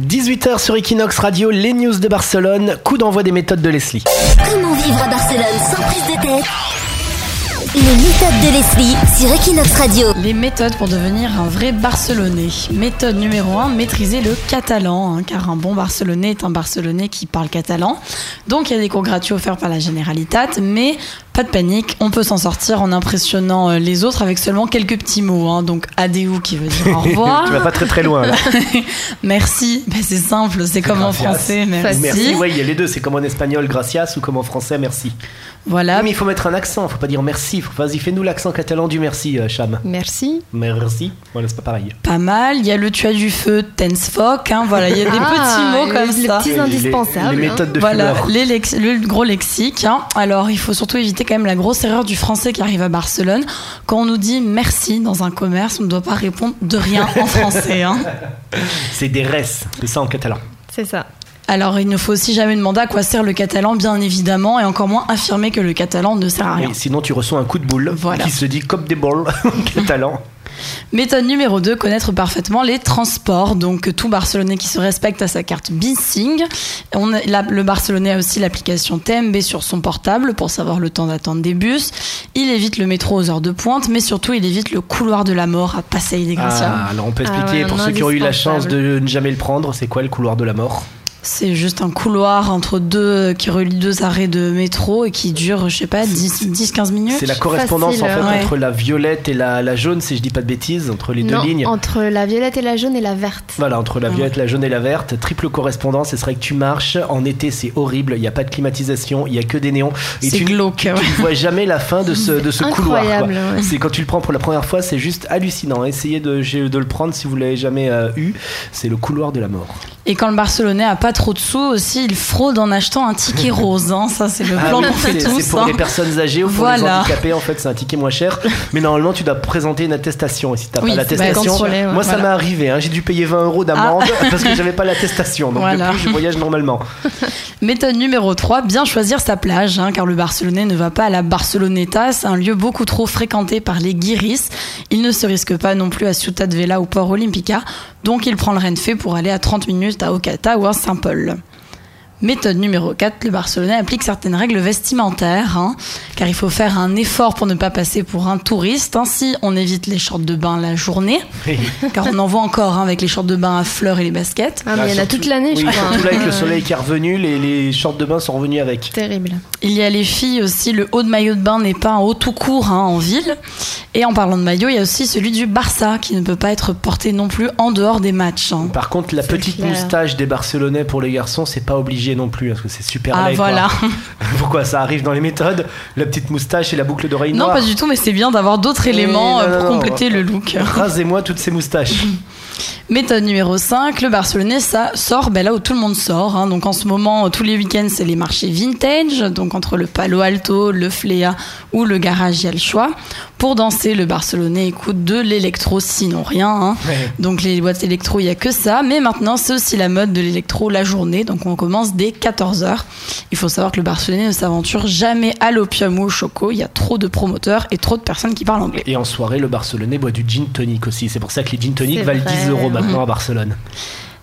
18h sur Equinox Radio, les news de Barcelone, coup d'envoi des méthodes de Leslie. Comment vivre à Barcelone sans prise de tête? Les méthodes de Leslie sur Equinox Radio. Les méthodes pour devenir un vrai Barcelonais. Méthode numéro 1, maîtriser le catalan, hein, car un bon Barcelonais est un Barcelonais qui parle catalan. Donc il y a des cours gratuits offerts par la Generalitat, mais pas de panique, on peut s'en sortir en impressionnant euh, les autres avec seulement quelques petits mots. hein. Donc adeu qui veut dire au revoir. tu vas pas très très loin là. Merci, Ben, c'est simple, c'est comme en français, merci. Merci, ouais, il y a les deux, c'est comme en espagnol gracias ou comme en français merci. Voilà, Oui, mais il faut mettre un accent, faut pas dire merci. Faut- Vas-y, fais-nous l'accent catalan du merci, euh, Cham. Merci. Merci. Voilà, c'est pas pareil. pas mal. Il y a le tu as du feu, tens foc, hein, voilà, il y a des petits mots comme les ça. petits Les- indispensables. Les, hein. méthodes de Voilà, les lex- le gros lexique. hein. Alors, il faut surtout éviter quand même la grosse erreur du français qui arrive à Barcelone. Quand on nous dit merci dans un commerce, on ne doit pas répondre de rien en français. hein. C'est des res, c'est ça en catalan. C'est ça. Alors, il ne faut aussi jamais demander à quoi sert le catalan, bien évidemment, et encore moins affirmer que le catalan ne sert à rien. Oui, sinon, tu reçois un coup de boule Voilà. qui se dit cop des balles en catalan. Méthode numéro 2, connaître parfaitement les transports. Donc tout Barcelonais qui se respecte a sa carte Bissing. On a- la- le Barcelonais a aussi l'application TMB sur son portable pour savoir le temps d'attente des bus. Il évite le métro aux heures de pointe, mais surtout il évite le couloir de la mort à Passeig de Gracia. Ah, alors on peut Ah expliquer ouais, pour ceux qui ont eu la chance de ne jamais le prendre, c'est quoi le couloir de la mort? C'est juste un couloir entre deux qui relie deux arrêts de métro et qui dure, je sais pas, 10-15 minutes. C'est la correspondance Facile, en fait ouais. entre la violette et la, la jaune, si je dis pas de bêtises, entre les deux non, lignes. entre la violette et la jaune et la verte. Voilà, entre la violette, la jaune et la verte, triple correspondance. Et c'est vrai que tu marches en été, c'est horrible. Il n'y a pas de climatisation, il y a que des néons. Et C'est tu, glauque. tu ne vois jamais la fin de ce, de ce couloir. quoi. Incroyable, ouais. C'est quand tu le prends pour la première fois, c'est juste hallucinant. Essayez de, de le prendre si vous l'avez jamais euh, eu. C'est le couloir de la mort. Et quand le Barcelonais a pas trop de sous aussi, il fraude en achetant un ticket rose. hein. Ça, c'est le Ah plan oui, qu'on fait c'est tous. c'est pour hein. les personnes âgées ou pour les Voilà. handicapés, en fait, c'est un ticket moins cher. Mais normalement, tu dois présenter une attestation. Et si tu Oui, pas bah, l'attestation, moi, ça m'est arrivé. hein. J'ai dû payer 20 euros d'amende parce que j'avais pas l'attestation. Donc, Voilà. depuis, je voyage normalement. Méthode numéro 3, bien choisir sa plage, car le Barcelonais ne va pas à la Barceloneta, c'est un lieu beaucoup trop fréquenté par les guiris. Il ne se risque pas non plus à Ciutat Vella ou Port Olympica, donc il prend le Renfe pour aller à 30 minutes à Ocata ou à Saint-Paul. Méthode numéro 4, le Barcelonais applique certaines règles vestimentaires, hein, car il faut faire un effort pour ne pas passer pour un touriste. Ainsi, on évite les shorts de bain la journée, car on en voit encore hein, avec les shorts de bain à fleurs et les baskets. Ah, mais il y en a toute l'année, je oui, crois. Surtout là, avec le soleil qui est revenu, les, les shorts de bain sont revenus avec. Terrible. Il y a les filles aussi, le haut de maillot de bain n'est pas un haut tout court hein, en ville. Et en parlant de maillot, il y a aussi celui du Barça qui ne peut pas être porté non plus en dehors des matchs. hein. Par contre, la petite clair. moustache des Barcelonais pour les garçons, c'est pas obligé non plus, parce que c'est super Ah laid, quoi. voilà. Pourquoi ça arrive dans les méthodes La petite moustache et la boucle d'oreille Non, noire. pas du tout, mais c'est bien d'avoir d'autres éléments non, euh, non, pour non. compléter le look. Rasez-moi toutes ces moustaches. Méthode numéro 5, le Barcelonais, ça sort ben là où tout le monde sort. hein. Donc en ce moment, tous les week-ends, c'est les marchés vintage. Donc entre le Palo Alto, le Flea ou le garage, il y a le choix. Pour danser, le Barcelonais écoute de l'électro, sinon rien. hein. Ouais. Donc les boîtes électro, il y a que ça. Mais maintenant, c'est aussi la mode de l'électro la journée. Donc on commence dès 14h. Il faut savoir que le Barcelonais ne s'aventure jamais à l'opium ou au choco. Il y a trop de promoteurs et trop de personnes qui parlent anglais. Et en soirée, le Barcelonais boit du gin tonic aussi. C'est pour ça que les gin tonic valent vrai. 10 euros maintenant à Barcelone.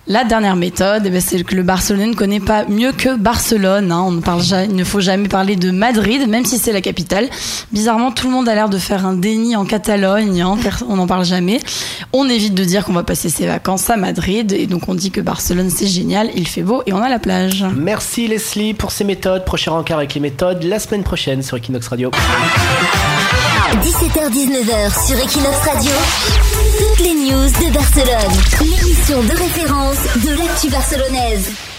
La dernière méthode, eh ben, c'est que le Barcelonais ne connaît pas mieux que Barcelone. hein. On ne parle ja- il ne faut jamais parler de Madrid, même si c'est la capitale. Bizarrement, tout le monde a l'air de faire un déni en Catalogne. hein. On n'en parle jamais. On évite de dire qu'on va passer ses vacances à Madrid. Et donc, on dit que Barcelone, c'est génial. Il fait beau et on a la plage. Merci Leslie pour ces méthodes. Prochain rencard avec les méthodes la semaine prochaine sur Equinox Radio. 17h-19h sur Equinox Radio. Toutes les news de Barcelone. L'émission de référence de l'actu barcelonaise.